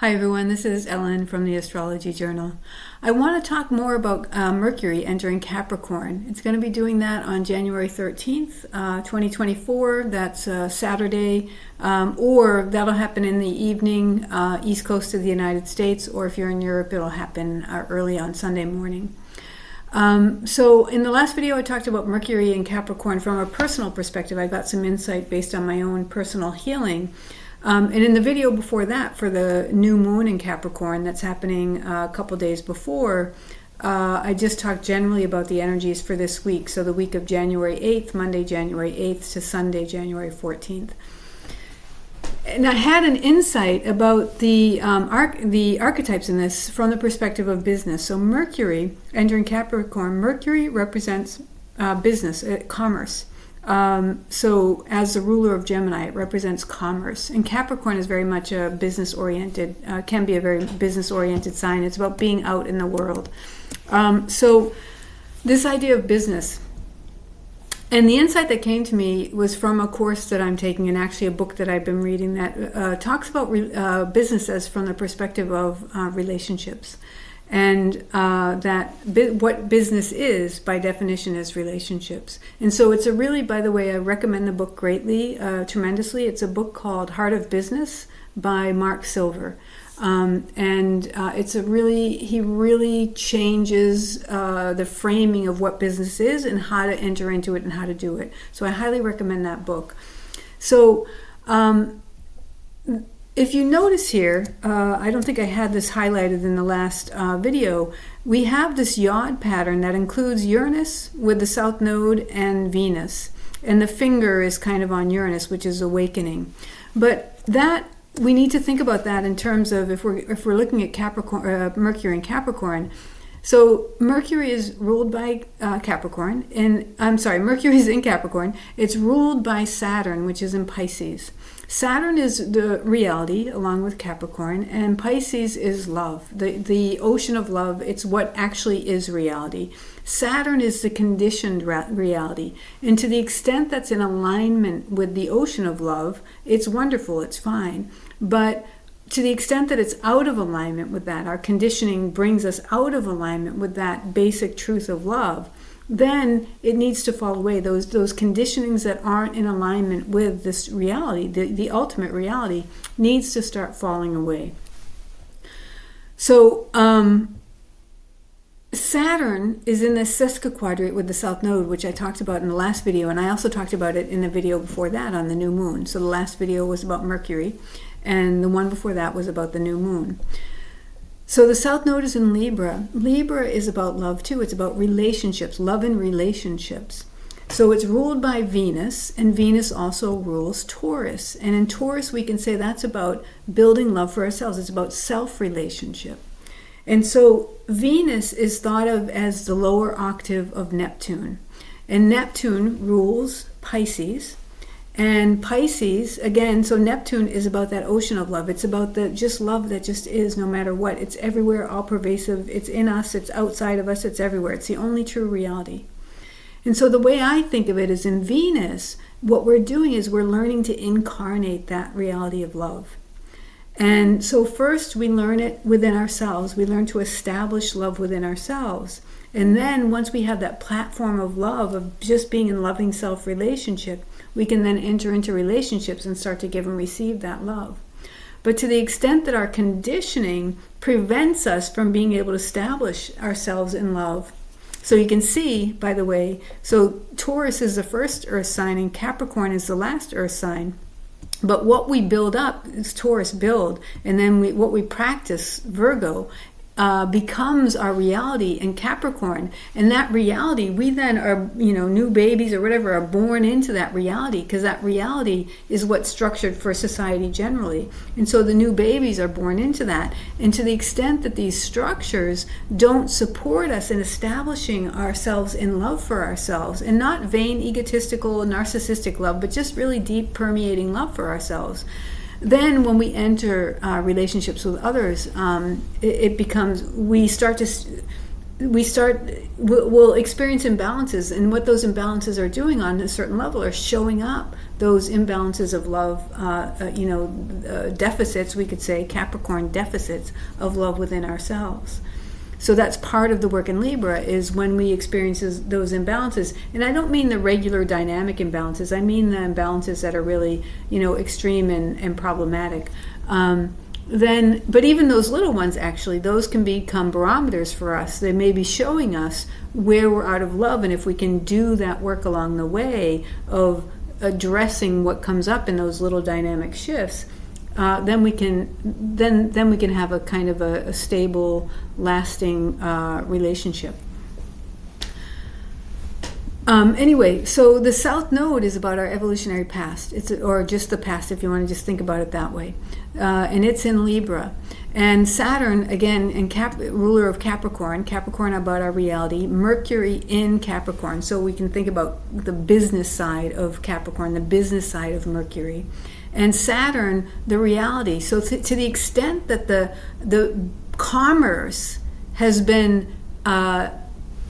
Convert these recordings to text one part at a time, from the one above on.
Hi, everyone. This is Ellen from the Astrology Journal. I want to talk more about uh, Mercury entering Capricorn. It's going to be doing that on January 13th, uh, 2024. That's uh, Saturday, um, or that'll happen in the evening, uh, east coast of the United States, or if you're in Europe, it'll happen uh, early on Sunday morning. Um, so, in the last video, I talked about Mercury and Capricorn from a personal perspective. I got some insight based on my own personal healing. Um, and in the video before that, for the new moon in Capricorn that's happening uh, a couple days before, uh, I just talked generally about the energies for this week. So the week of January 8th, Monday, January 8th to Sunday, January 14th. And I had an insight about the um, arch- the archetypes in this from the perspective of business. So Mercury entering Capricorn, Mercury represents uh, business, uh, commerce. Um, so, as the ruler of Gemini, it represents commerce. And Capricorn is very much a business oriented, uh, can be a very business oriented sign. It's about being out in the world. Um, so, this idea of business. And the insight that came to me was from a course that I'm taking, and actually a book that I've been reading that uh, talks about re- uh, business as from the perspective of uh, relationships and uh, that bi- what business is by definition is relationships. And so it's a really by the way i recommend the book greatly uh, tremendously. It's a book called heart of business by mark silver. Um, and uh, it's a really he really changes uh, the framing of what business is and how to enter into it and how to do it. So i highly recommend that book. So um, if you notice here, uh, I don't think I had this highlighted in the last uh, video, we have this yod pattern that includes Uranus with the south node and Venus. And the finger is kind of on Uranus, which is awakening. But that we need to think about that in terms of if we're if we're looking at Capricorn, uh, Mercury and Capricorn. So Mercury is ruled by uh, Capricorn, and I'm sorry, Mercury is in Capricorn. It's ruled by Saturn, which is in Pisces. Saturn is the reality along with Capricorn, and Pisces is love, the, the ocean of love. It's what actually is reality. Saturn is the conditioned reality. And to the extent that's in alignment with the ocean of love, it's wonderful, it's fine. But to the extent that it's out of alignment with that, our conditioning brings us out of alignment with that basic truth of love then it needs to fall away. Those those conditionings that aren't in alignment with this reality, the, the ultimate reality, needs to start falling away. So um, Saturn is in the sesquiquadrate with the South Node, which I talked about in the last video, and I also talked about it in the video before that on the new moon. So the last video was about Mercury, and the one before that was about the new moon. So the South Node is in Libra. Libra is about love too. It's about relationships, love and relationships. So it's ruled by Venus, and Venus also rules Taurus. And in Taurus, we can say that's about building love for ourselves. It's about self relationship. And so Venus is thought of as the lower octave of Neptune. And Neptune rules Pisces, and Pisces, again, so Neptune is about that ocean of love. It's about the just love that just is no matter what. It's everywhere, all pervasive. It's in us, it's outside of us, it's everywhere. It's the only true reality. And so the way I think of it is in Venus, what we're doing is we're learning to incarnate that reality of love. And so, first, we learn it within ourselves. We learn to establish love within ourselves. And then, once we have that platform of love, of just being in loving self relationship, we can then enter into relationships and start to give and receive that love. But to the extent that our conditioning prevents us from being able to establish ourselves in love, so you can see, by the way, so Taurus is the first earth sign and Capricorn is the last earth sign. But what we build up is Taurus build, and then we, what we practice, Virgo, uh, becomes our reality in Capricorn. And that reality, we then are, you know, new babies or whatever are born into that reality because that reality is what's structured for society generally. And so the new babies are born into that. And to the extent that these structures don't support us in establishing ourselves in love for ourselves, and not vain, egotistical, narcissistic love, but just really deep, permeating love for ourselves then when we enter uh, relationships with others, um, it, it, becomes we start to we start we'll experience imbalances and what those imbalances are doing on a certain level are showing up those imbalances of love uh, uh, you know uh, deficits we could say capricorn deficits of love within ourselves so that's part of the work in libra is when we experience those imbalances. And i don't mean the regular dynamic imbalances. I mean the imbalances that are really you know extreme and, and problematic. Um, then but even those little ones actually those can become barometers for us. They may be showing us where we're out of love and if we can do that work along the way of addressing what comes up in those little dynamic shifts uh, then we can then then we can have a kind of a, a stable lasting uh, relationship um, anyway, so the South Node is about our evolutionary past. It's or just the past, if you want to just think about it that way uh, and it's in Libra. And Saturn, again, in Cap- ruler of Capricorn, Capricorn about our reality, Mercury in Capricorn. So we can think about the business side of Capricorn, the business side of Mercury. And Saturn, the reality. So to, to the extent that the, the commerce has been uh,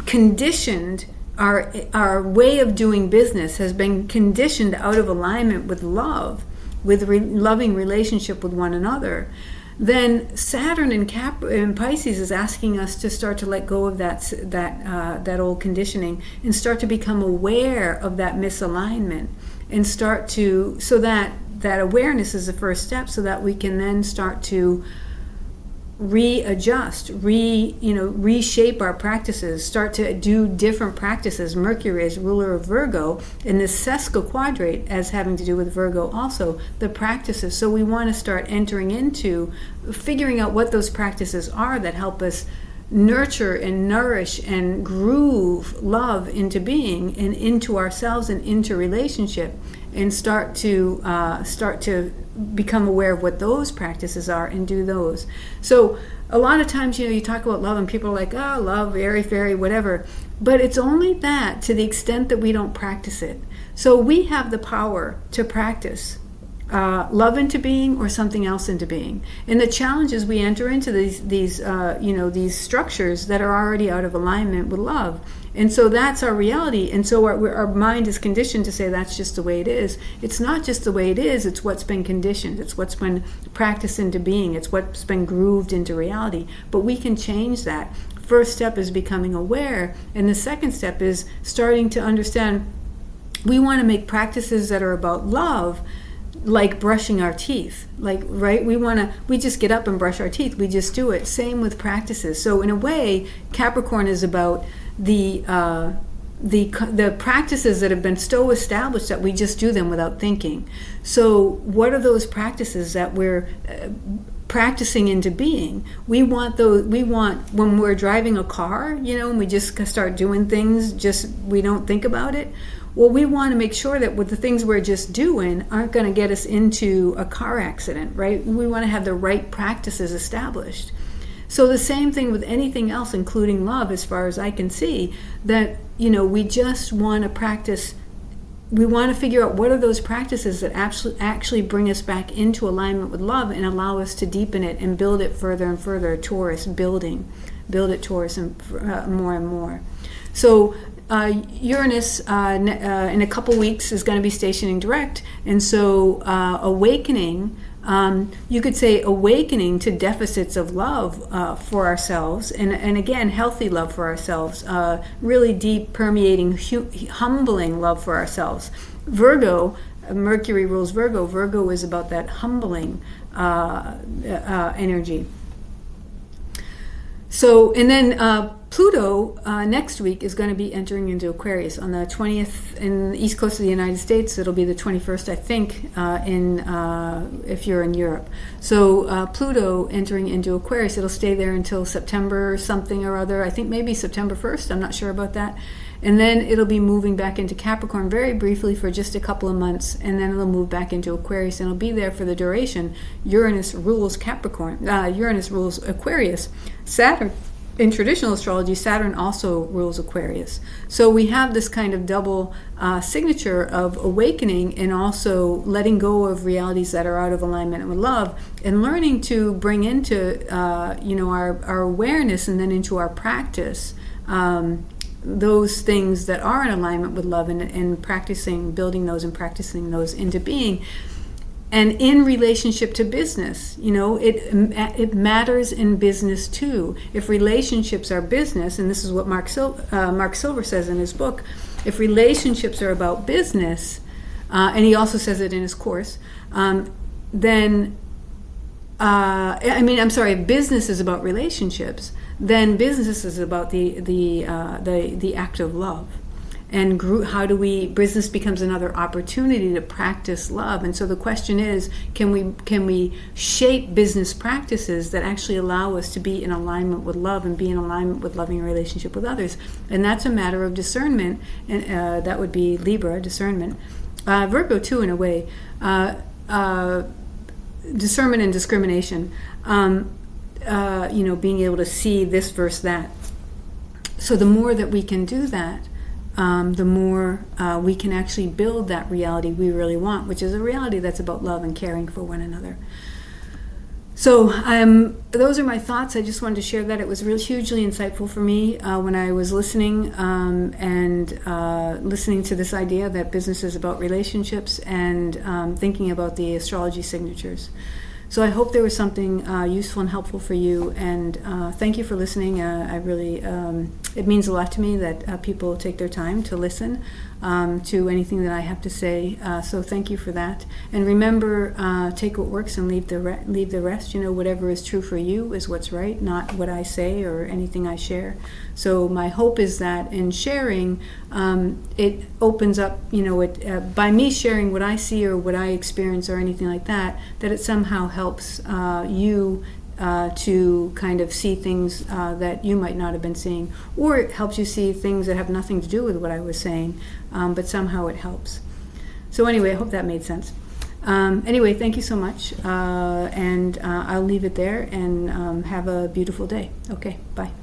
conditioned, our, our way of doing business has been conditioned out of alignment with love with re- loving relationship with one another, then Saturn in, Cap- in Pisces is asking us to start to let go of that that uh, that old conditioning and start to become aware of that misalignment and start to so that that awareness is the first step so that we can then start to readjust, re you know reshape our practices, start to do different practices. Mercury is ruler of Virgo, and the quadrate as having to do with Virgo also the practices. So we want to start entering into figuring out what those practices are that help us nurture and nourish and groove love into being and into ourselves and into relationship and start to uh, start to become aware of what those practices are and do those. So a lot of times you know you talk about love and people are like oh love very fairy whatever. But it's only that to the extent that we don't practice it. So we have the power to practice uh, love into being or something else into being. And the challenge is we enter into these these uh, you know these structures that are already out of alignment with love. And so that's our reality. And so our, our mind is conditioned to say that's just the way it is. It's not just the way it is, it's what's been conditioned. It's what's been practiced into being. It's what's been grooved into reality. But we can change that. First step is becoming aware. And the second step is starting to understand we want to make practices that are about love like brushing our teeth like right? We want to we just get up and brush our teeth. We just do it. Same with practices. So in a way capricorn is about the uh, the the practices that have been so established that we just do them without thinking. So what are those practices that we're uh, practicing into being we want those we want when we're driving a car you know and we just start doing things just we don't think about it well, we want to make sure that with the things we're just doing aren't going to get us into a car accident, right? We want to have the right practices established. So the same thing with anything else, including love, as far as I can see, that you know we just want to practice. We want to figure out what are those practices that actually actually bring us back into alignment with love and allow us to deepen it and build it further and further towards building, build it towards and uh, more and more. So uh, Uranus uh, uh, in a couple weeks is going to be stationing direct, and so uh, awakening. Um, you could say awakening to deficits of love uh, for ourselves, and, and again, healthy love for ourselves, uh, really deep, permeating, hu- humbling love for ourselves. Virgo, Mercury rules Virgo. Virgo is about that humbling energy. So, and then uh, Pluto uh, next week is going to be entering into Aquarius on the 20th in the east coast of the United States. It'll be the 21st, I think, uh, in uh, if you're in Europe. So uh, Pluto entering into Aquarius, it'll stay there until September something or other. I think maybe September 1st. I'm not sure about that. And then it'll be moving back into Capricorn very briefly for just a couple of months, and then it'll move back into Aquarius, and it'll be there for the duration. Uranus rules Capricorn. Uh, Uranus rules Aquarius. Saturn in traditional astrology, Saturn also rules Aquarius. So we have this kind of double uh, signature of awakening and also letting go of realities that are out of alignment with love, and learning to bring into uh, you know our, our awareness and then into our practice um, those things that are in alignment with love and, and practicing, building those and practicing those into being and in relationship to business you know it it matters in business too if relationships are business and this is what mark Sil- uh, mark silver says in his book if relationships are about business uh, and he also says it in his course um, then uh, I mean, I'm sorry. Business is about relationships, then business is about the the uh, the the act of love. And how do we business becomes another opportunity to practice love. And so the question is can we can we shape business practices that actually allow us to be in alignment with love and be in alignment with loving relationship with others? And that's a matter of discernment and uh, that would be libra discernment. Uh, virgo too in a way. Uh, uh discernment and discrimination. Um, uh, you know being able to see this versus that so the more that we can do that um, the more uh, we can actually build that reality we really want, which is a reality that's about love and caring for one another. So um, those are my thoughts. I just wanted to share that. It was really hugely insightful for me uh, when I was listening um, and uh, listening to this idea that business is about relationships and um, thinking about the astrology signatures. So I hope there was something uh, useful and helpful for you. And uh, thank you for listening. Uh, I really, um, it means a lot to me that uh, people take their time to listen um, to anything that I have to say. Uh, so thank you for that. And remember, uh, take what works and leave the re- leave the rest. You know, whatever is true for you is what's right, not what I say or anything I share. So my hope is that in sharing, um, it opens up. You know, it by me sharing what I see or what I experience or anything like that, that it somehow helps uh, you uh, to kind of see things uh, that you might not have been seeing, or it helps you see things that have nothing to do with what I was saying, um, but somehow it helps. So, anyway, I hope that made sense. Um, anyway, thank you so much, uh, and uh, I'll leave it there and um, have a beautiful day. Okay, bye.